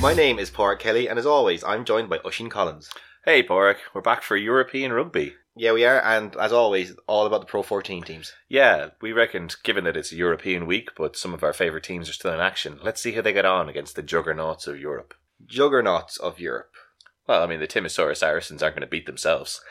My name is Padraig Kelly, and as always, I'm joined by Oisin Collins. Hey, Padraig, we're back for European rugby. Yeah, we are, and as always, all about the Pro 14 teams. Yeah, we reckoned, given that it's a European week, but some of our favourite teams are still in action, let's see how they get on against the juggernauts of Europe. Juggernauts of Europe. Well, I mean, the Timisoara Saracens aren't going to beat themselves.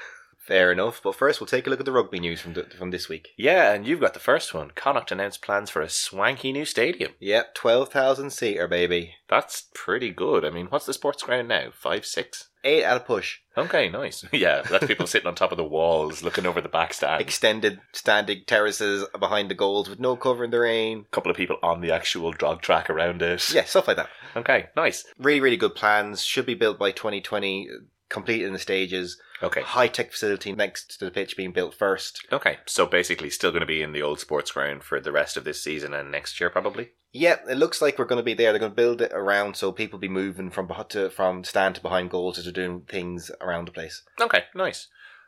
Fair enough, but first we'll take a look at the rugby news from, the, from this week. Yeah, and you've got the first one. Connacht announced plans for a swanky new stadium. Yep, 12,000 seater, baby. That's pretty good. I mean, what's the sports ground now? Five, six? Eight at a push. Okay, nice. Yeah, that's people sitting on top of the walls looking over the back stand. Extended standing terraces behind the goals with no cover in the rain. A couple of people on the actual drug track around it. Yeah, stuff like that. Okay, nice. Really, really good plans. Should be built by 2020, complete in the stages. Okay. High tech facility next to the pitch being built first. Okay, so basically still going to be in the old sports ground for the rest of this season and next year probably? Yeah, it looks like we're going to be there. They're going to build it around so people be moving from to, from stand to behind goals as they're doing things around the place. Okay, nice.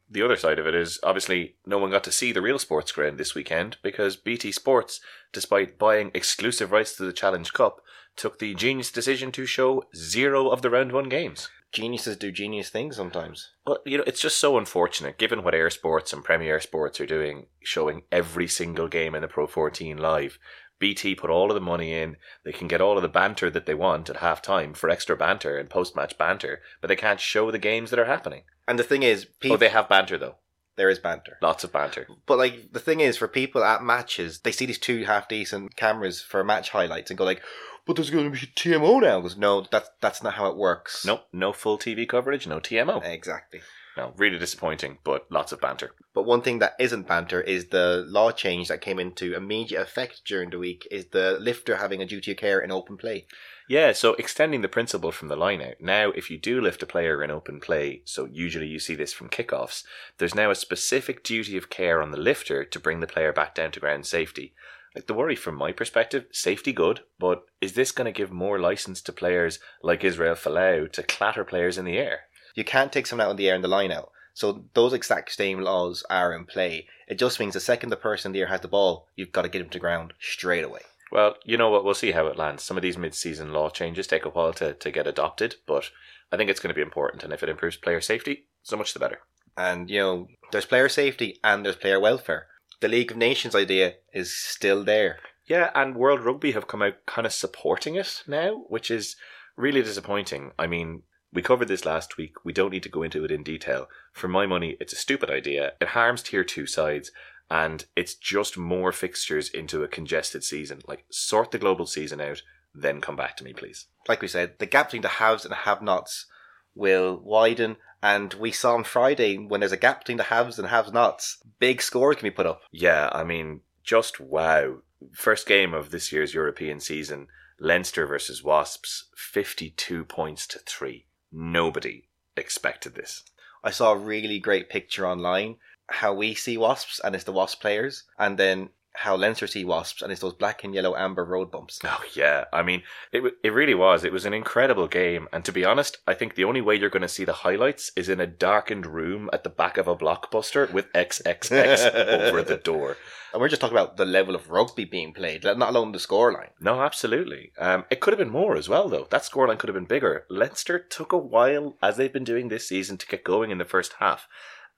The other side of it is obviously no one got to see the real sports ground this weekend because BT Sports, despite buying exclusive rights to the Challenge Cup, took the genius decision to show zero of the round one games. Geniuses do genius things sometimes. Well, you know, it's just so unfortunate given what eir Sports and Premier Sports are doing, showing every single game in the Pro 14 live. BT put all of the money in. They can get all of the banter that they want at half time for extra banter and post match banter, but they can't show the games that are happening. And the thing is, people, Oh, they have banter though. there is banter. Lots of banter. But like the thing is, for people at matches, they see these two half decent cameras for match highlights and go like, "But there's going to be TMO now." Goes, no, that's that's not how it works. Nope, no full TV coverage, no TMO. exactly. No, really disappointing, but lots of banter. But one thing that isn't banter is the law change that came into immediate effect during the week. Is the lifter having a duty of care in open play? Yeah, so extending the principle from the line out. Now, if you do lift a player in open play, so usually you see this from kickoffs, there's now a specific duty of care on the lifter to bring the player back down to ground safety. Like the worry from my perspective, safety good, but is this going to give more license to players like Israel Folau to clatter players in the air? You can't take someone out in the air in the line out. So those exact same laws are in play. It just means the second the person in the air has the ball, you've got to get him to ground straight away. Well, you know what? We'll see how it lands. Some of these mid-season law changes take a while to, to get adopted, but I think it's going to be important, and if it improves player safety, so much the better. And you know, there's player safety and there's player welfare. The League of Nations idea is still there. Yeah, and World Rugby have come out kind of supporting it now, which is really disappointing. I mean, we covered this last week. We don't need to go into it in detail. For my money, it's a stupid idea. It harms tier two sides, and it's just more fixtures into a congested season. Like, sort the global season out, then come back to me, please. Like we said, the gap between the haves and have-nots will widen. And we saw on Friday when there's a gap between the haves and have-nots, big scores can be put up. Yeah, I mean, just wow. First game of this year's European season, Leinster versus Wasps, 52 points to 3. Nobody expected this. I saw a really great picture online how we see wasps and it's the wasp players, and then how Leinster see wasps and it's those black and yellow amber road bumps. Oh yeah, I mean, it it really was. It was an incredible game, and to be honest, I think the only way you're going to see the highlights is in a darkened room at the back of a blockbuster with XXX over the door. And we're just talking about the level of rugby being played, let- not alone the scoreline. No, absolutely. Um, it could have been more as well, though. That scoreline could have been bigger. Leinster took a while, as they've been doing this season, to get going in the first half,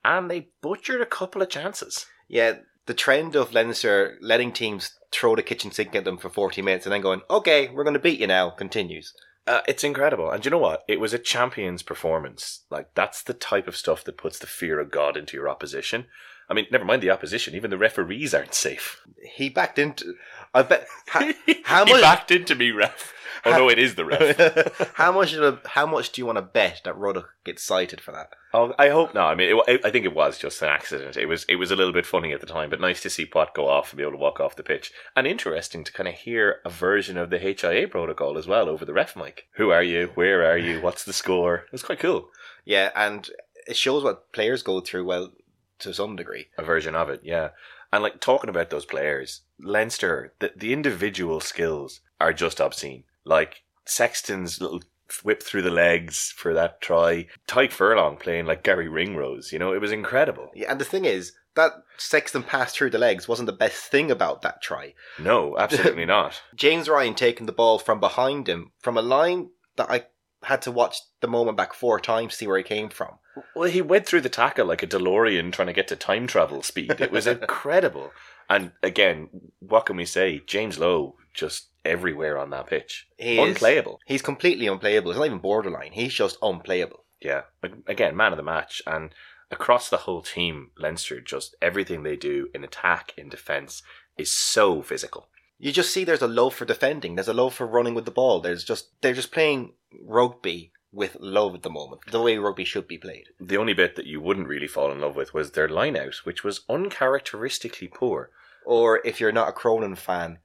and they butchered a couple of chances. Yeah, the trend of Leinster letting teams throw the kitchen sink at them for 40 minutes and then going, okay, we're going to beat you now, continues. Uh, it's incredible. And you know what? It was a champion's performance. Like, that's the type of stuff that puts the fear of God into your opposition. I mean, never mind the opposition, even the referees aren't safe. He backed into. I bet. How, how he much? backed into me, ref. Oh, no, it is the ref. how much? of a- How much do you want to bet that Ruddock gets cited for that? Oh, I hope not. I mean, it, I think it was just an accident. It was it was a little bit funny at the time, but nice to see Pot go off and be able to walk off the pitch, and interesting to kind of hear a version of the HIA protocol as well over the ref mic. Who are you? Where are you? What's the score? It was quite cool. Yeah, and it shows what players go through. Well, to some degree. A version of it, yeah. And like talking about those players, Leinster, the the individual skills are just obscene. Like Sexton's little whip through the legs for that try. Tadhg Furlong playing like Garry Ringrose, you know, it was incredible. Yeah, and the thing is that Sexton pass through the legs wasn't the best thing about that try. No, absolutely not. James Ryan taking the ball from behind him from a line that I had to watch the moment back four times to see where he came from. Well, he went through the tackle like a DeLorean trying to get to time travel speed. It was incredible. And again, what can we say? James Lowe just everywhere on that pitch. He is- Unplayable. He's completely unplayable. It's not even borderline. He's just unplayable. Yeah. Again, man of the match. And across the whole team, Leinster, just everything they do in attack, in defence, is so physical. You just see there's a love for defending. There's a love for running with the ball. There's just they're just playing rugby with love at the moment. The way rugby should be played. The only bit that you wouldn't really fall in love with was their line out, which was uncharacteristically poor. Or if you're not a Cronin fan,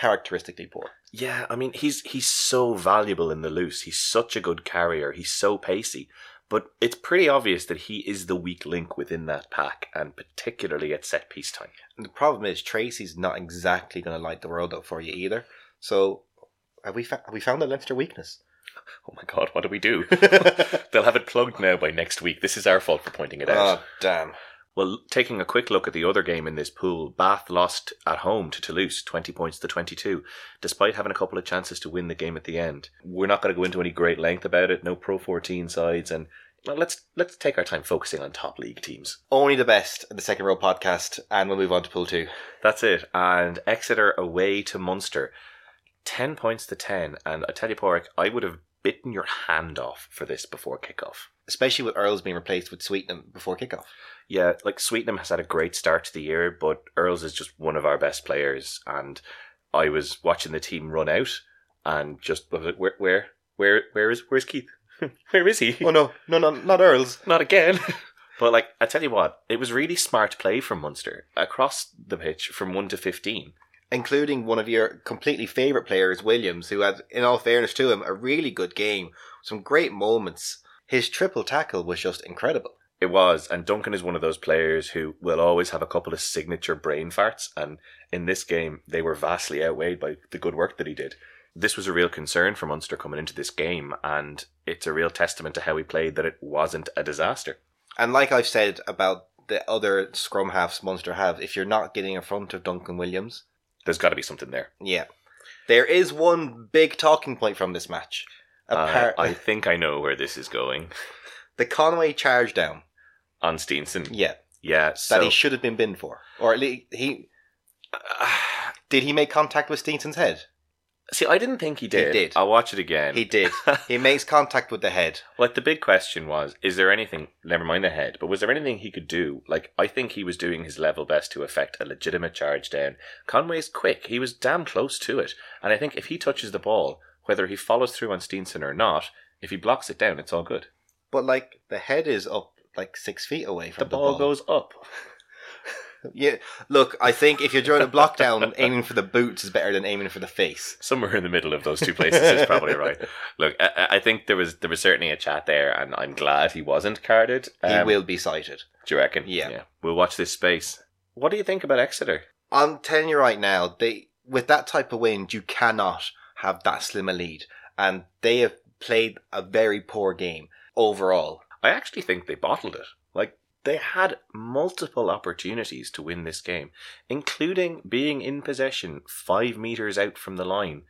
characteristically poor. Yeah, I mean he's he's so valuable in the loose. He's such a good carrier. He's so pacey. But it's pretty obvious that he is the weak link within that pack, and particularly at set piece time. And the problem is Tracy's not exactly going to light the world up for you either. So have we fa- have we found the Leinster weakness? Oh my god, what do we do? They'll have it plugged now by next week. This is our fault for pointing it ah, out. oh damn! Well, taking a quick look at the other game in this pool, Bath lost at home to Toulouse, 20 points to 22, despite having a couple of chances to win the game at the end. We're not going to go into any great length about it, no Pro 14 sides, and well, let's let's take our time focusing on top league teams. Only the best in the second row podcast, and we'll move on to pool two. That's it. And Exeter away to Munster, 10 points to 10. And I tell you, Padraig, I would have bitten your hand off for this before kickoff. Especially with Earls being replaced with Sweetnam before kickoff. Yeah, like Sweetnam has had a great start to the year, but Earls is just one of our best players. And I was watching the team run out, and just was it, where, where, where, where is, where's Keith? where is he? Oh no, no, no, not Earls. Not again. but like, I tell you what, it was really smart play from Munster across the pitch from one to fifteen. Including one of your completely favourite players, Williams, who had, in all fairness to him, a really good game. Some great moments. His triple tackle was just incredible. It was, and Duncan is one of those players who will always have a couple of signature brain farts, and in this game, they were vastly outweighed by the good work that he did. This was a real concern for Munster coming into this game, and it's a real testament to how he played that it wasn't a disaster. And like I've said about the other scrum halves Munster have, if you're not getting in front of Duncan Williams, There's got to be something there. yeah. There is one big talking point from this match. Uh, I think I know where this is going. the Conway charge down. On Steenson. Yeah. Yeah, That he should have been binned for. Or at least he. Did he make contact with Steenson's head? See, I didn't think he did. did. I'll watch it again. He did. he makes contact with the head. Like the big question was, is there anything? Never mind the head, but was there anything he could do? Like I think he was doing his level best to effect a legitimate charge down. Conway's quick; he was damn close to it, and I think if he touches the ball, whether he follows through on Steenson or not, if he blocks it down, it's all good. But like the head is up like six feet away The from the, ball goes up. Yeah, look, I think if you're drawing a block down, aiming for the boots is better than aiming for the face. Somewhere in the middle of those two places is probably right. Look, I, I think there was there was certainly a chat there, and I'm glad he wasn't carded. He Um, will be cited. Do you reckon? Yeah. We'll watch this space. What do you think about Exeter? I'm telling you right now, they with that type of wind, you cannot have that slim a lead, and they have played a very poor game overall. I actually think they bottled it. They had multiple opportunities to win this game, including being in possession five meters out from the line,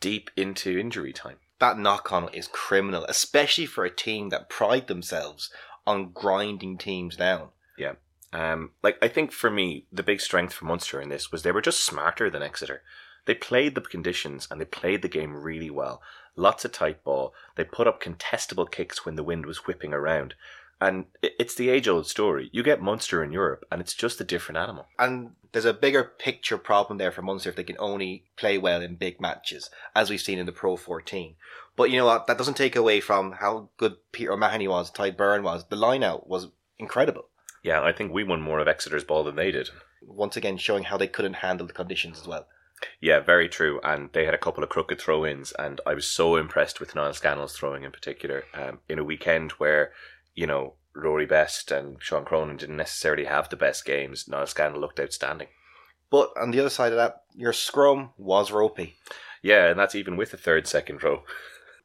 deep into injury time. That knock on is criminal, especially for a team that pride themselves on grinding teams down. Yeah. Um, like I think for me, the big strength for Munster in this was they were just smarter than Exeter. They played the conditions and they played the game really well. Lots of tight ball. They put up contestable kicks when the wind was whipping around. And it's the age old story. You get Munster in Europe and it's just a different animal. And there's a bigger picture problem there for Munster if they can only play well in big matches, as we've seen in the Pro 14. But you know what? That doesn't take away from how good Peter O'Mahony was, Tadhg Beirne was. The line out was incredible. Yeah, I think we won more of Exeter's ball than they did. Once again, showing how they couldn't handle the conditions as well. Yeah, very true. And they had a couple of crooked throw ins, and I was so impressed with Niall Scannell's throwing in particular. Um, in a weekend where, you know, Rory Best and Sean Cronin didn't necessarily have the best games, Niall Scannell looked outstanding. But on the other side of that, your scrum was ropey. Yeah, and that's even with the third, second row.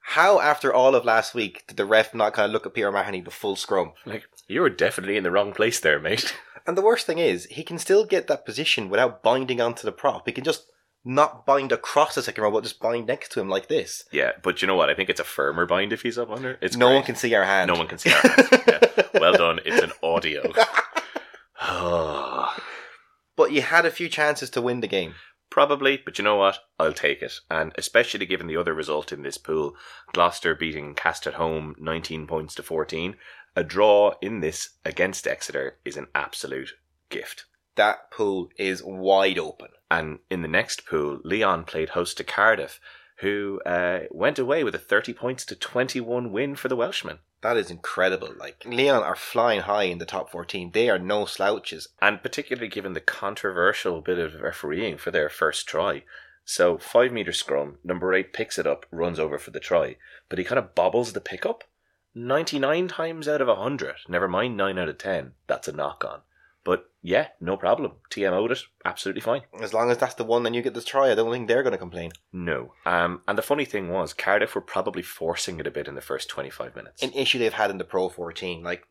How, after all of last week, did the ref not kind of look at Peter O'Mahony the full scrum? Like, you were definitely in the wrong place there, mate. And the worst thing is, he can still get that position without binding onto the prop. He can just not bind across the second row, but just bind next to him like this. Yeah, but you know what? I think it's a firmer bind if he's up under. It's no great. one can see our hand. No one can see our hands. Yeah. Well done. It's an audio. But you had a few chances to win the game. Probably, but you know what? I'll take it. And especially given the other result in this pool, Gloucester beating Castres at home 19 points to 14, a draw in this against Exeter is an absolute gift. That pool is wide open. And in the next pool, Lyon played host to Cardiff, who uh, went away with a 30 points to 21 win for the Welshmen. That is incredible. Like Lyon are flying high in the top 14. They are no slouches. And particularly given the controversial bit of refereeing for their first try. So, five metre scrum, number eight picks it up, runs over for the try, but he kind of bobbles the pickup. 99 times out of 100, never mind 9 out of 10, that's a knock on. But yeah, no problem. TMO'd it, absolutely fine. As long as that's the one, then you get the try. I don't think they're going to complain. No. Um, and the funny thing was, Cardiff were probably forcing it a bit in the first 25 minutes. An issue they've had in the Pro 14. Like,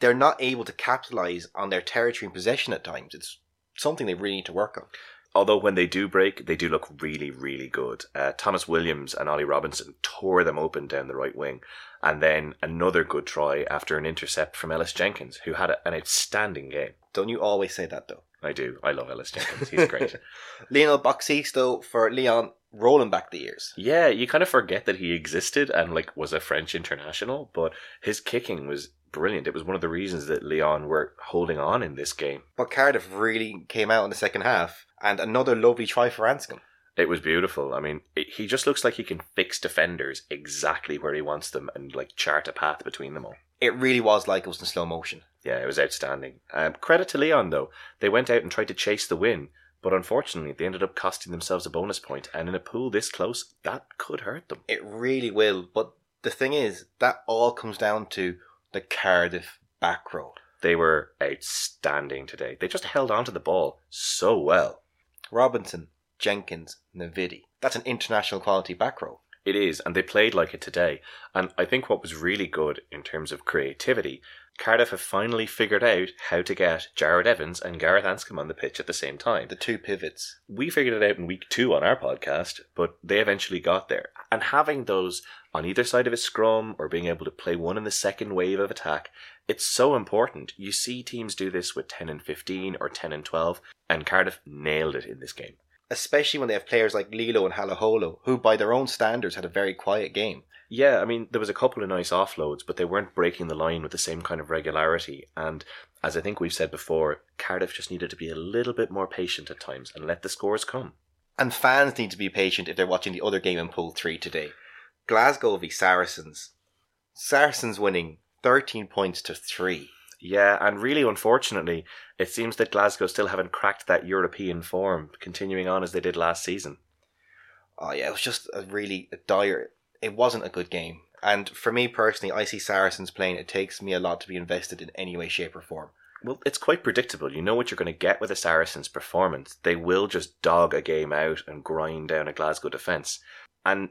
they're not able to capitalize on their territory and possession at times. It's something they really need to work on. Although when they do break, they do look really, really good. Uh, Tomos Williams and Ollie Robinson tore them open down the right wing. And then another good try after an intercept from Ellis Jenkins, who had a, an outstanding game. Don't you always say that, though? I do. I love Ellis Jenkins. He's great. Lionel Boxisto for Lyon rolling back the years. yeah, you kind of forget that he existed and like was a French international, but his kicking was brilliant. It was one of the reasons that Lyon were holding on in this game. But Cardiff really came out in the second half, and another lovely try for Anscombe. It was beautiful. I mean, it, he just looks like he can fix defenders exactly where he wants them and like chart a path between them all. It really was like it was in slow motion. Yeah, it was outstanding. Um, credit to Lyon though; they went out and tried to chase the win, but unfortunately, they ended up costing themselves a bonus point. And in a pool this close, that could hurt them. It really will. But the thing is, that all comes down to the Cardiff back row. They were outstanding today. They just held on to the ball so well. Robinson, Jenkins, Navidi. That's an international quality back row. It is, and they played like it today. And I think what was really good in terms of creativity, Cardiff have finally figured out how to get Jarrod Evans and Gareth Anscombe on the pitch at the same time. The two pivots. We figured it out in week two on our podcast, but they eventually got there. And having those on either side of a scrum or being able to play one in the second wave of attack, it's so important. You see teams do this with 10 and 15 or 10 and 12, and Cardiff nailed it in this game. Especially when they have players like Lee-Lo and Halaholo, who by their own standards had a very quiet game. Yeah, I mean, there was a couple of nice offloads, but they weren't breaking the line with the same kind of regularity. And as I think we've said before, Cardiff just needed to be a little bit more patient at times and let the scores come. And fans need to be patient if they're watching the other game in Pool 3 today. Glasgow v Saracens. Saracens winning 13 points to 3. Yeah, and really unfortunately, it seems that Glasgow still haven't cracked that European form, continuing on as they did last season. Oh yeah, it was just a really a dire. It wasn't a good game. And for me personally, I see Saracens playing. It takes me a lot to be invested in any way, shape, or form. Well, it's quite predictable. You know what you're going to get with a Saracens performance. They will just dog a game out and grind down a Glasgow defence. And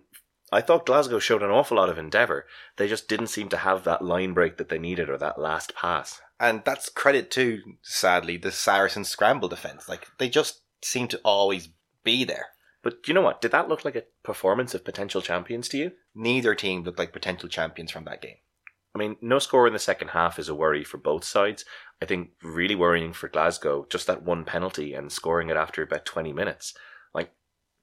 I thought Glasgow showed an awful lot of endeavour. They just didn't seem to have that line break that they needed or that last pass. And that's credit to, sadly, the Saracens scramble defence. Like they just seem to always be there. But you know what? Did that look like a performance of potential champions to you? Neither team looked like potential champions from that game. I mean, no score in the second half is a worry for both sides. I think really worrying for Glasgow, just that one penalty and scoring it after about 20 minutes.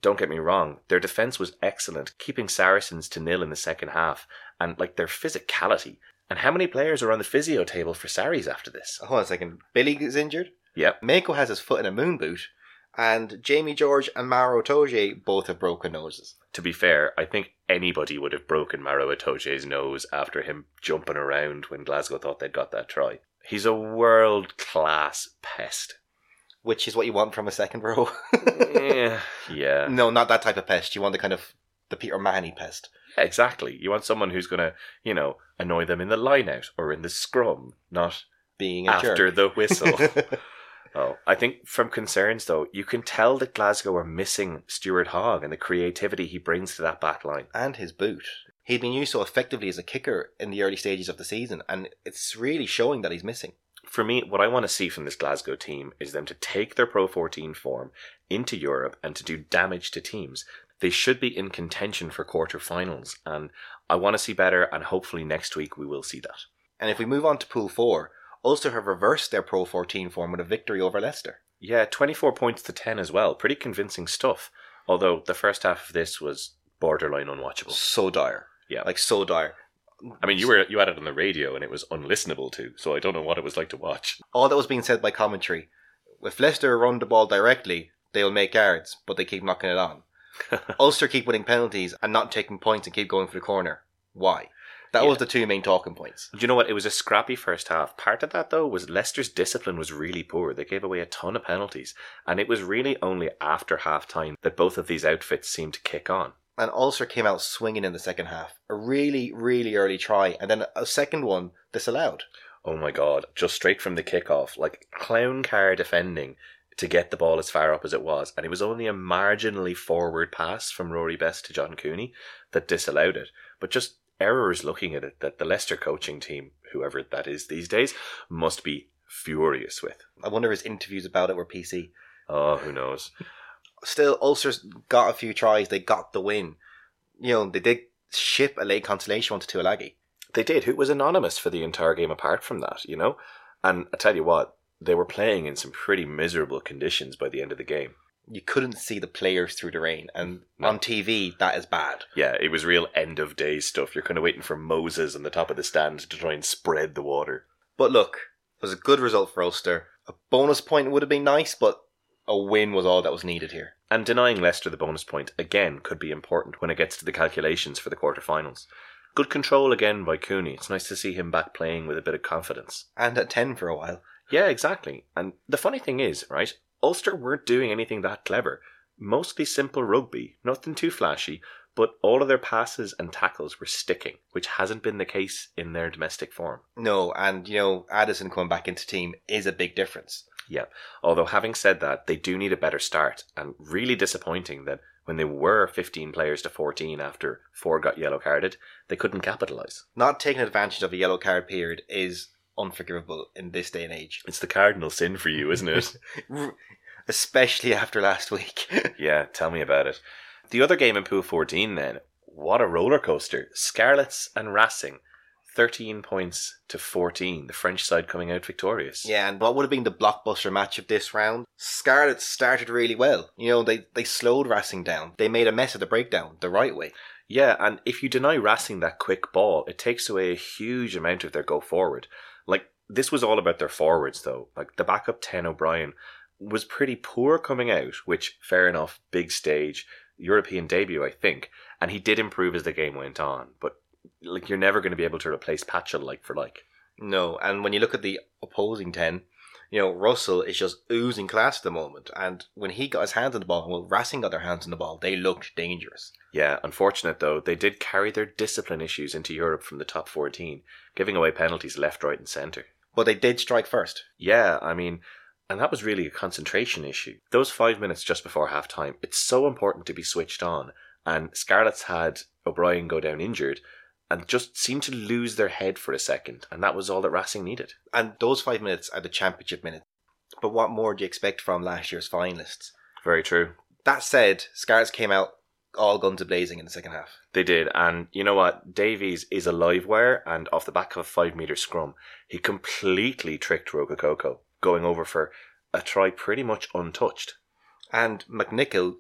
Don't get me wrong, their defence was excellent, keeping Saracens to nil in the second half, and like their physicality. And how many players are on the physio table for Sarries after this? Hold on a second. Billy is injured. Yep. Mako has his foot in a moon boot. And Jamie George and Maro Itoje both have broken noses. To be fair, I think anybody would have broken Maro Itoje's nose after him jumping around when Glasgow thought they'd got that try. He's a world class pest. Which is what you want from a second row. yeah, yeah. no, not that type of pest. You want the kind of the Peter Mahony pest. Yeah, exactly. You want someone who's going to, you know, annoy them in the line out or in the scrum, not Being a after jerk. the whistle. oh, I think from concerns though, you can tell that Glasgow are missing Stuart Hogg and the creativity he brings to that back line. and his boot. He'd been used so effectively as a kicker in the early stages of the season, and it's really showing that he's missing. For me, what I want to see from this Glasgow team is them to take their Pro 14 form into Europe and to do damage to teams. They should be in contention for quarterfinals, and I want to see better, and hopefully next week we will see that. And if we move on to Pool 4, Ulster have reversed their Pro 14 form with a victory over Leicester. Yeah, 24 points to 10 as well. Pretty convincing stuff. Although the first half of this was borderline unwatchable. So dire. Yeah. Like, so dire. I mean, you were you had it on the radio and it was unlistenable to, so I don't know what it was like to watch. All that was being said by commentary. If Leicester run the ball directly, they'll make yards, but they keep knocking it on. Ulster keep winning penalties and not taking points and keep going for the corner. Why? That Yeah. was the two main talking points. Do you know what? It was a scrappy first half. Part of that, though, was Leicester's discipline was really poor. They gave away a ton of penalties. And it was really only after half time that both of these outfits seemed to kick on. And Ulster came out swinging in the second half. A really, really early try, and then a second one disallowed. Oh my god, just straight from the kickoff, like clown car defending to get the ball as far up as it was. And it was only a marginally forward pass from Rory Best to John Cooney that disallowed it. But just errors looking at it that the Leicester coaching team, whoever that is these days, must be furious with. I wonder if his interviews about it were PC. Oh, who knows? Still, Ulster's got a few tries. They got the win. You know, they did ship a late consolation one to Tuilagi. They did, who was anonymous for the entire game apart from that, you know? And I tell you what, they were playing in some pretty miserable conditions by the end of the game. You couldn't see the players through the rain, and No. on TV, that is bad. Yeah, it was real end of day stuff. You're kind of waiting for Moses on the top of the stand to try and spread the water. But look, it was a good result for Ulster. A bonus point would have been nice, but a win was all that was needed here. And denying Leicester the bonus point again could be important when it gets to the calculations for the quarterfinals. Good control again by Cooney. It's nice to see him back playing with a bit of confidence. And at 10 for a while. Yeah, exactly. And the funny thing is, right, Ulster weren't doing anything that clever. Mostly simple rugby, nothing too flashy, but all of their passes and tackles were sticking, which hasn't been the case in their domestic form. No, and, you know, Addison coming back into team is a big difference. Yeah. Although having said that, they do need a better start, and really disappointing that when they were 15 players to 14 after four got yellow carded, they couldn't capitalise. Not taking advantage of a yellow card period is unforgivable in this day and age. It's the cardinal sin for you, isn't it? Especially after last week. yeah, tell me about it. The other game in Pool 14 then, what a roller coaster. Scarlets and Racing, 13 points to 14, the French side coming out victorious. Yeah, and what would have been the blockbuster match of this round? Scarlet started really well. You know, they, they slowed Racing down. They made a mess of the breakdown the right way. Yeah, and if you deny Racing that quick ball, it takes away a huge amount of their go forward. Like, this was all about their forwards, though. Like, the backup 10 O'Brien was pretty poor coming out, which, fair enough, big stage, European debut, I think. And he did improve as the game went on. But, like, you're never going to be able to replace Patchell like for like. No, and when you look at the opposing 10, you know, Russell is just oozing class at the moment. And when he got his hands on the ball, well, Racing got their hands on the ball, they looked dangerous. Yeah, unfortunate though, they did carry their discipline issues into Europe from the top 14, giving away penalties left, right, and centre. But they did strike first. Yeah, I mean, and that was really a concentration issue. Those five minutes just before half time, it's so important to be switched on. And Scarlets had O'Brien go down injured and just seemed to lose their head for a second. And that was all that Racing needed. And those five minutes are the championship minutes. But what more do you expect from last year's finalists? Very true. That said, Scars came out all guns a blazing in the second half. They did. And you know what? Davies is a live wire. And off the back of a five metre scrum, he completely tricked Rokocoko, going over for a try pretty much untouched. And McNicholl,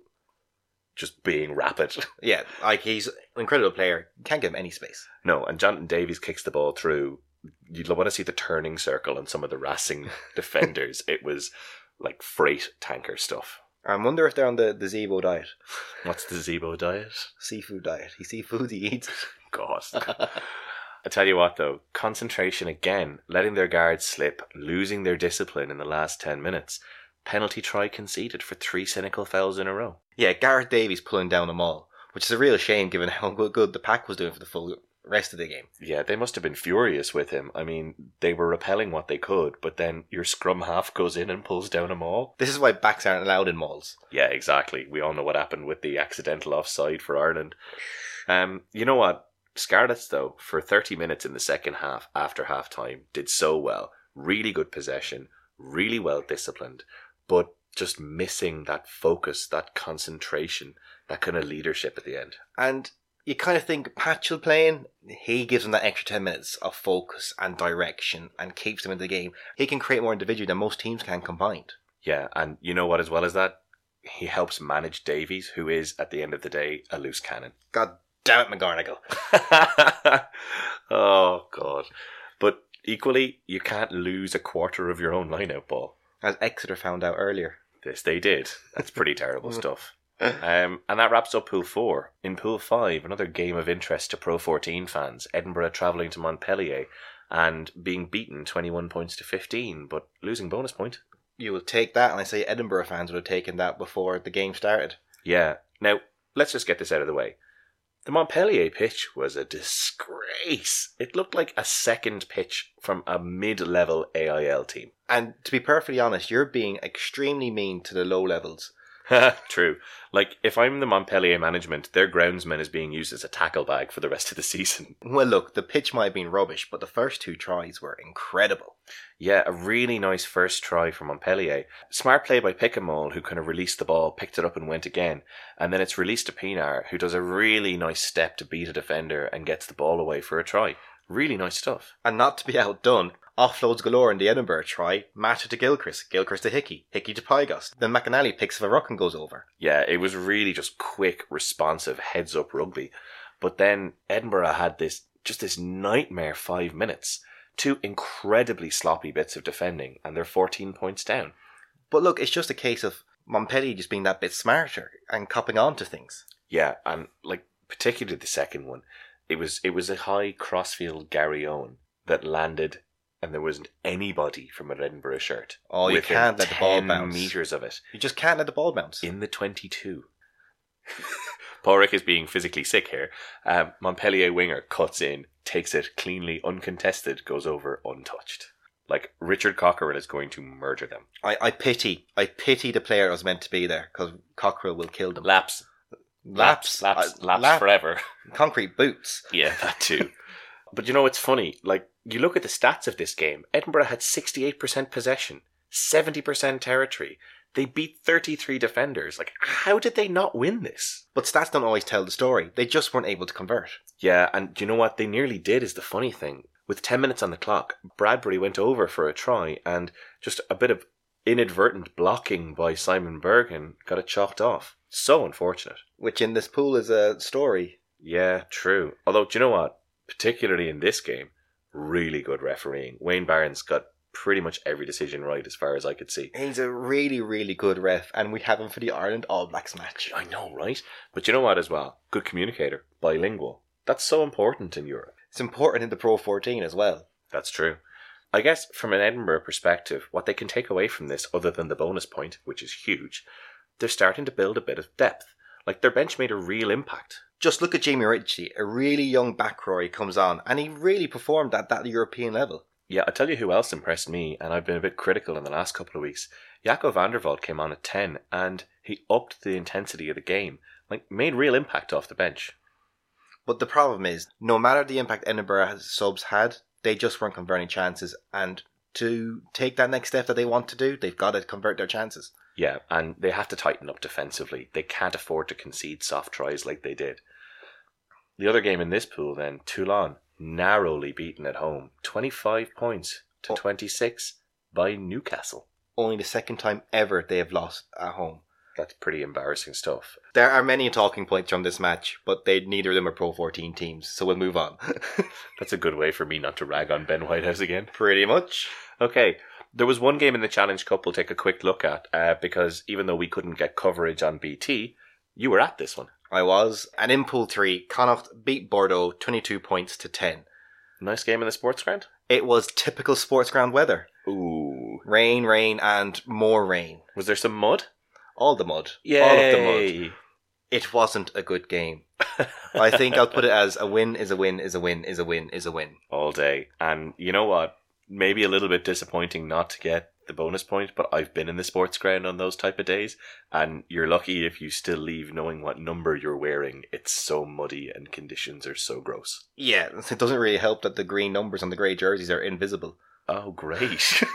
Just being rapid. yeah, like he's an incredible player. Can't give him any space. No, and Jonathan Davies kicks the ball through. You'd want to see the turning circle on some of the Racing defenders. It was like freight tanker stuff. I wonder if they're on the, the Zebo diet. What's the Zebo diet? Seafood diet. He seafood he eats. God. I tell you what, though, concentration again, letting their guards slip, losing their discipline in the last 10 minutes. Penalty try conceded for three cynical fouls in a row. yeah, Gareth Davies pulling down them all, which is a real shame given how good, the pack was doing for the full rest of the game. Yeah, they must have been furious with him. I mean, they were repelling what they could, but then your scrum half goes in and pulls down a maul. This is why backs aren't allowed in mauls. Yeah, exactly. We all know what happened with the accidental offside for Ireland. Um, you know what? Scarlets, though, for 30 minutes in the second half after half time, did so well. really good possession, really well disciplined, but just missing that focus, that concentration, that kind of leadership at the end. And you kind of think Patchell playing, he gives them that extra 10 minutes of focus and direction and keeps them in the game. He can create more individually than most teams can combined. Yeah, and you know what, as well as that, he helps manage Davies, who is, at the end of the day, a loose cannon. God damn it, McGarnagle. oh, God. But equally, you can't lose a quarter of your own lineout ball. As Exeter found out earlier. This they did. That's pretty terrible stuff. Um, and that wraps up Pool 4. In Pool 5, another game of interest to Pro 14 fans. Edinburgh travelling to Montpellier and being beaten 21 points to 15, but losing bonus point. You will take that, and I say Edinburgh fans would have taken that before the game started. Yeah. Now, let's just get this out of the way. The Montpellier pitch was a disgrace. It looked like a second pitch from a mid level AIL team. And to be perfectly honest, you're being extremely mean to the low levels. Ha, true. Like, if I'm the Montpellier management, their groundsman is being used as a tackle bag for the rest of the season. Well, look, the pitch might have been rubbish, but the first two tries were incredible. Yeah, a really nice first try from Montpellier. Smart play by Picamoles, who kind of released the ball, picked it up and went again. And then it's released to Pinar, who does a really nice step to beat a defender and gets the ball away for a try. Really nice stuff. And not to be outdone, offloads galore in the Edinburgh try, Mata to Gilchrist, Gilchrist to Hickey, Hickey to Pyrgos. Then McInally picks up a ruck and goes over. Yeah, it was really just quick, responsive, heads up rugby. But then Edinburgh had this just this nightmare five minutes. Two incredibly sloppy bits of defending, and they're 14 points down. But look, it's just a case of Montpellier just being that bit smarter and copping on to things. Yeah, and like particularly the second one, it was it was a high crossfield Garryowen that landed, and there wasn't anybody from an Edinburgh shirt. Oh, you within can't let the ball 10 bounce. meters of it You just can't let the ball bounce. in the 22. Padraig is being physically sick here. Um, Montpellier winger cuts in, takes it cleanly, uncontested, goes over untouched. Like Richard Cockerill is going to murder them. I, I pity, I pity the player that was meant to be there because Cockerill will kill them. Laps, laps, laps, uh, laps lap- forever. concrete boots. Yeah, that too. but you know, it's funny. Like, you look at the stats of this game Edinburgh had 68% possession, 70% territory. They beat 33 defenders. Like, how did they not win this? But stats don't always tell the story. They just weren't able to convert. Yeah, and you know what? They nearly did, is the funny thing. With 10 minutes on the clock, Bradbury went over for a try, and just a bit of inadvertent blocking by Simon Berghan got it chalked off. So unfortunate. Which in this pool is a story. Yeah, true. Although, do you know what? Particularly in this game, really good refereeing. Wayne Barnes got pretty much every decision right as far as I could see. He's a really, really good ref, and we have him for the Ireland All Blacks match. I know, right? But you know what as well? Good communicator, bilingual. That's so important in Europe. It's important in the Pro 14 as well. That's true. I guess from an Edinburgh perspective, what they can take away from this, other than the bonus point, which is huge, they're starting to build a bit of depth. Like their bench made a real impact. Just look at Jamie Ritchie, a really young back row he comes on, and he really performed at that European level. Yeah, I tell you who else impressed me, and I've been a bit critical in the last couple of weeks. Jaco van der Walt came on at 10, and he upped the intensity of the game. Like, made real impact off the bench. But the problem is, no matter the impact Edinburgh subs had, they just weren't converting chances. And to take that next step that they want to do, they've got to convert their chances. Yeah, and they have to tighten up defensively. They can't afford to concede soft tries like they did. The other game in this pool, then, Toulon, narrowly beaten at home, 25 points to Oh. 26 by Newcastle. Only the second time ever they have lost at home. That's pretty embarrassing stuff. There are many talking points from this match, but they neither of them are Pro 14 teams, so we'll move on. That's a good way for me not to rag on Ben Whitehouse again. Pretty much. Okay, there was one game in the Challenge Cup we'll take a quick look at uh, because even though we couldn't get coverage on BT, you were at this one. I was. And in Pool 3, Connacht beat Bordeaux 22 points to 10. Nice game in the sports ground. It was typical sports ground weather. Ooh. Rain, rain, and more rain. Was there some mud? All the mud. Yay. All of the mud. It wasn't a good game. I think I'll put it as a win is a win is a win is a win is a win. all day. And you know what? Maybe a little bit disappointing not to get the bonus point, but I've been in the sports ground on those type of days, and you're lucky if you still leave knowing what number you're wearing. It's so muddy and conditions are so gross. Yeah, it doesn't really help that the green numbers on the grey jerseys are invisible. Oh, great.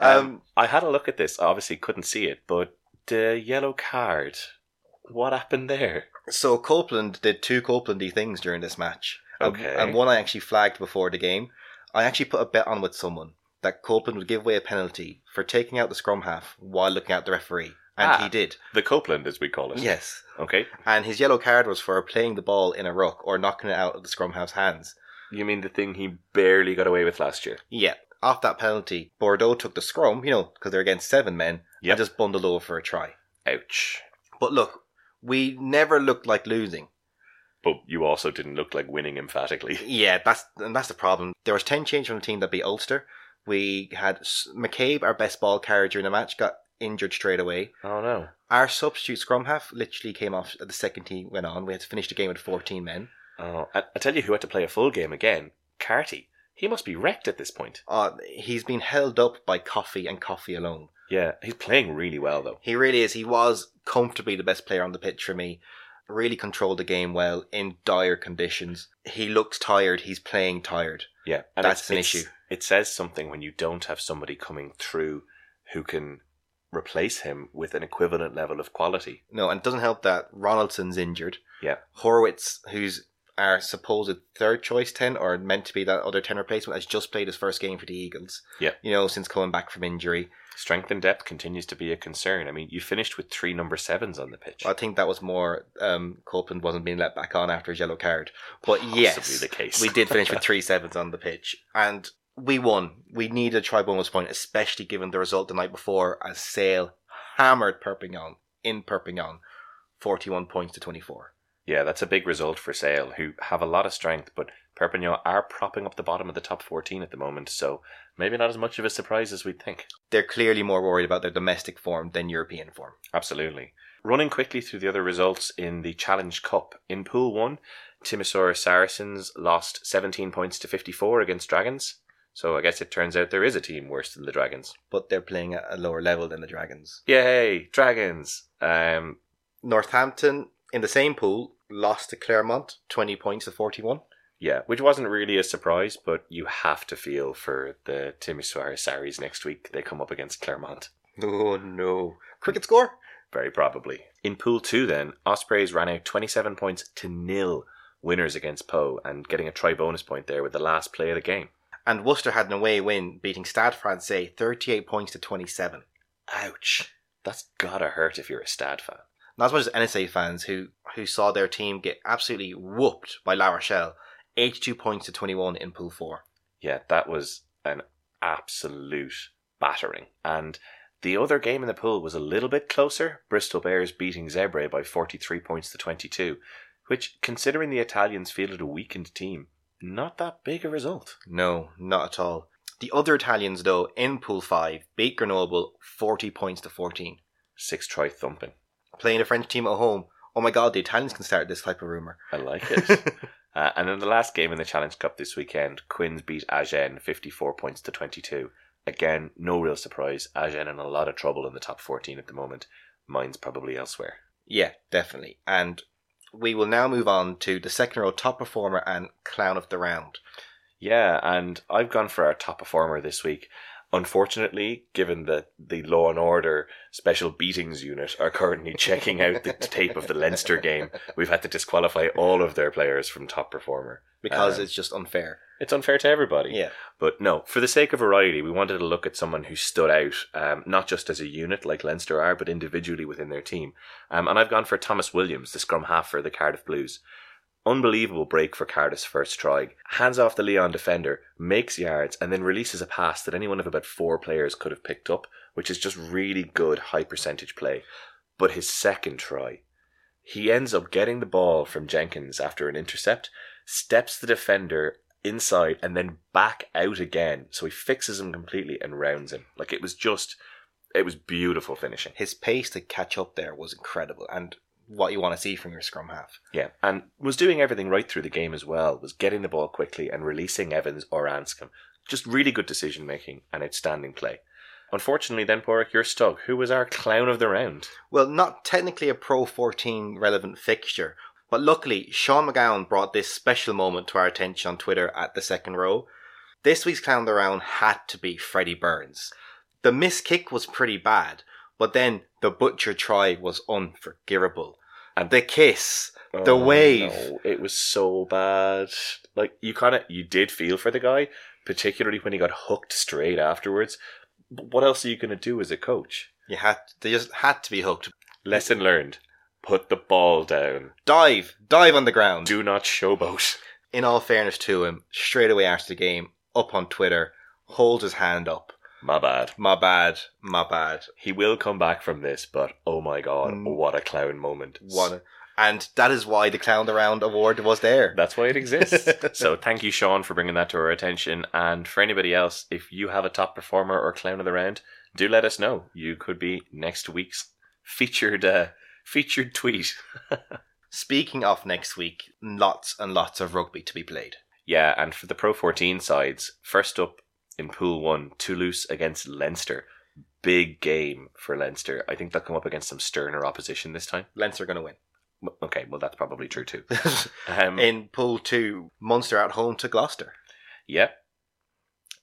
Um, um, I had a look at this. I Obviously, couldn't see it, but the yellow card. What happened there? So Copeland did two Copelandy things during this match. And- Okay. And one I actually flagged before the game. I actually put a bet on with someone that Copeland would give away a penalty for taking out the scrum half while looking at the referee. And Ah. he did. The Copeland, as we call it. Yes. Okay. And his yellow card was for playing the ball in a ruck or knocking it out of the scrum half's hands. You mean the thing he barely got away with last year? Yeah. Off that penalty, Bordeaux took the scrum, you know, because they're against seven men, Yep. and just bundled over for a try. Ouch. But look, we never looked like losing. But you also didn't look like winning emphatically. Yeah, that's and that's the problem. There was ten changes from the team that beat Ulster. We had McCabe, our best ball carrier during the match, got injured straight away. Oh no. Our substitute scrum half literally came off at the second team went on. We had to finish the game with fourteen men. Oh, I, I tell you who had to play a full game again. Carty. He must be wrecked at this point. Uh, he's been held up by coffee and coffee alone. Yeah, he's playing really well though. He really is. He was comfortably the best player on the pitch for me. Really controlled the game well in dire conditions. He looks tired. He's playing tired. Yeah, and That's an issue. It says something when you don't have somebody coming through who can replace him with an equivalent level of quality. No, and it doesn't help that Ronaldson's injured. Yeah. Horowitz, who's our supposed third choice 10 or meant to be that other 10 replacement, has just played his first game for the Eagles. Yeah. You know, since coming back from injury. Strength and depth continues to be a concern. I mean, you finished with three number sevens on the pitch. I think that was more um, Copeland wasn't being let back on after his yellow card. But Possibly yes, the case. we did finish with three sevens on the pitch. And we won. We needed a try bonus point, especially given the result the night before as Sale hammered Perpignan in Perpignan, 41 points to 24. Yeah, that's a big result for Sale, who have a lot of strength, but Perpignan are propping up the bottom of the top 14 at the moment, so maybe not as much of a surprise as we'd think. They're clearly more worried about their domestic form than European form. Absolutely. Running quickly through the other results in the Challenge Cup. In Pool 1, Timisoara Saracens lost 17 points to 54 against Dragons. So I guess it turns out there is a team worse than the Dragons. but they're playing at a lower level than the Dragons. Yay, Dragons! Um, Northampton in the same pool lost to Clermont, 20 points to 41. yeah, which wasn't really a surprise, but you have to feel for the Timisoara Sarries next week. They come up against Clermont. Oh no. Cricket score? Very probably. In Pool 2, then, Ospreys ran out 27 points to nil winners against Pau and getting a try bonus point there with the last play of the game. And Worcester had an away win, beating Stade Francais 38 points to 27. Ouch. That's gotta hurt if you're a Stade fan. Not as much as Enisei fans who, who saw their team get absolutely whooped by La Rochelle, 82 points to 21 in Pool 4. Yeah, that was an absolute battering. And the other game in the pool was a little bit closer. Bristol Bears beating Zebre by 43 points to 22, which, considering the Italians fielded a weakened team, not that big a result. No, not at all. The other Italians, though, in Pool 5, beat Grenoble 40 points to 14. Six try thumping. Playing a French team at home. Oh my god, the Italians can start this type of rumour. I like it. uh, and in the last game in the Challenge Cup this weekend, Quins beat Agen 54 points to 22. Again, no real surprise. Agen in a lot of trouble in the top 14 at the moment. Mine's probably elsewhere. Yeah, definitely. And we will now move on to the second row top performer and clown of the round. Yeah, and I've gone for our top performer this week. Unfortunately, given that the Law and Order Special Beatings Unit are currently checking out the tape of the Leinster game, we've had to disqualify all of their players from top performer. Because Um, it's just unfair. It's unfair to everybody. Yeah. But no, for the sake of variety, we wanted to look at someone who stood out, um, not just as a unit like Leinster are, but individually within their team. Um, and I've gone for Tomos Williams, the scrum half for the Cardiff Blues. Unbelievable break for Cardiff's first try. Hands off the Lyon defender, makes yards, and then releases a pass that any one of about four players could have picked up, which is just really good high percentage play. But his second try, he ends up getting the ball from Jenkins after an intercept, steps the defender inside and then back out again. So he fixes him completely and rounds him. Like it was just, it was beautiful finishing. His pace to catch up there was incredible and what you want to see from your scrum half. Yeah, and was doing everything right through the game as well. Was getting the ball quickly and releasing Evans or Anscombe. Just really good decision making and outstanding play. Unfortunately, then Padraig, you're stuck. Who was our clown of the round? Well, not technically a Pro 14 relevant fixture, but luckily Sean McGowan brought this special moment to our attention on Twitter at the second row. This week's clown of the round had to be Freddie Burns. The miss kick was pretty bad, but then the butcher try was unforgivable. And the kiss, the Oh, wave. no, it was so bad. Like you kind of you did feel for the guy, particularly when he got hooked straight afterwards. But what else are you going to do as a coach? You had they just had to be hooked. Lesson learned: put the ball down. Dive, dive on the ground. Do not showboat. In all fairness to him, straight away after the game, up on Twitter, holds his hand up. My bad. My bad, my bad. He will come back from this, but oh my god, Mm. what a clown moment! A- and that is why the Clown Around award was there. That's why it exists. so thank you, Sean, for bringing that to our attention. And for anybody else, if you have a top performer or clown of the round, do let us know. You could be next week's featured uh, featured tweet. Speaking of next week, lots and lots of rugby to be played. Yeah, and for the Pro 14 sides, first up in Pool 1, Toulouse against Leinster. Big game for Leinster. I think they'll come up against some sterner opposition this time. Leinster are going to win. Okay, well, that's probably true too. Um, In Pool 2, Munster at home to Gloucester. yeah,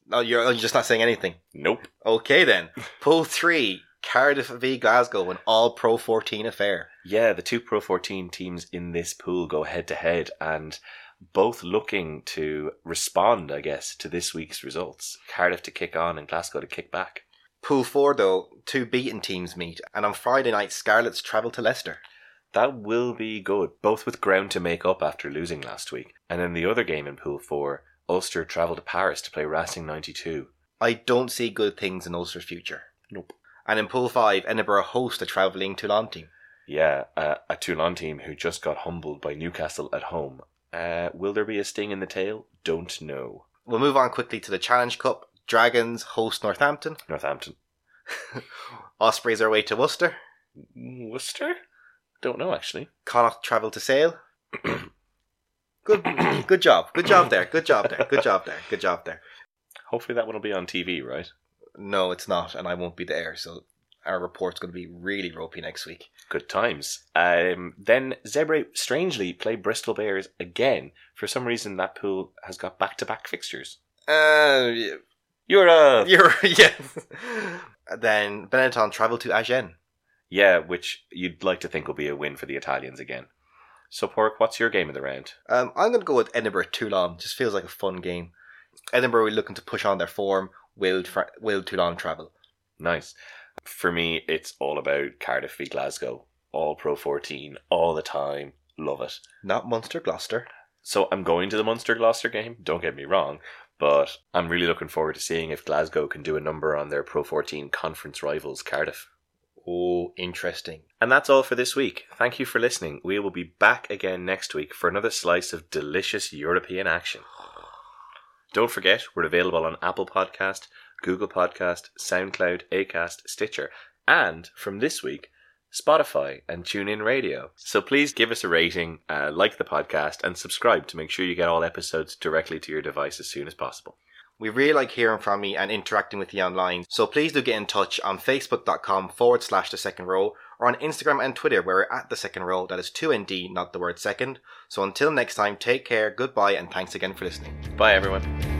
No, you're, you're just not saying anything. nope. Okay then. Pool 3, Cardiff v Glasgow, an all Pro 14 affair. Yeah, the two Pro 14 teams in this pool go head to head and both looking to respond, I guess, to this week's results. Cardiff to kick on and Glasgow to kick back. Pool 4, though, two beaten teams meet, and on Friday night, Scarlets travel to Leicester. That will be good, both with ground to make up after losing last week. And in the other game in Pool 4, Ulster travel to Paris to play Racing 92. I don't see good things in Ulster's future. Nope. And in Pool 5, Edinburgh host a travelling Toulon team. Yeah, uh, a Toulon team who just got humbled by Newcastle at home. Uh, will there be a sting in the tail? Don't know. We'll move on quickly to the Challenge Cup. Dragons host Northampton. Northampton. Ospreys are away to Worcester. Worcester? Don't know actually. Connacht travel to Sale. good, good job. Good job there. Good job there. Good job there. Good job there. Hopefully that one will be on TV, right? No, it's not, and I won't be there. So our report's going to be really ropey next week. Good times. Um, then Zebre strangely play Bristol Bears again. For some reason, that pool has got back-to-back fixtures. Uh, You're a you're yeah. then Benetton travel to Agen. yeah, which you'd like to think will be a win for the Italians again. So, Pork, what's your game of the round? Um, I'm going to go with Edinburgh Toulon. Just feels like a fun game. Edinburgh are looking to push on their form. Will tra- will Toulon travel? Nice. For me, it's all about Cardiff v Glasgow. All Pro 14, all the time. Love it. Not Munster Gloucester. So I'm going to the Munster Gloucester game, don't get me wrong, but I'm really looking forward to seeing if Glasgow can do a number on their Pro 14 conference rivals, Cardiff. Oh, interesting. And that's all for this week. Thank you for listening. We will be back again next week for another slice of delicious European action. Don't forget, we're available on Apple Podcast, Google Podcast, SoundCloud, Acast, Stitcher, and from this week, Spotify and TuneIn Radio. So please give us a rating, uh, like the podcast, and subscribe to make sure you get all episodes directly to your device as soon as possible. We really like hearing from you and interacting with you online, so please do get in touch on facebook.com forward slash the second row or on Instagram and Twitter where we're at the second row. That is 2ND, not the word second. So until next time, take care, goodbye, and thanks again for listening. Bye, everyone.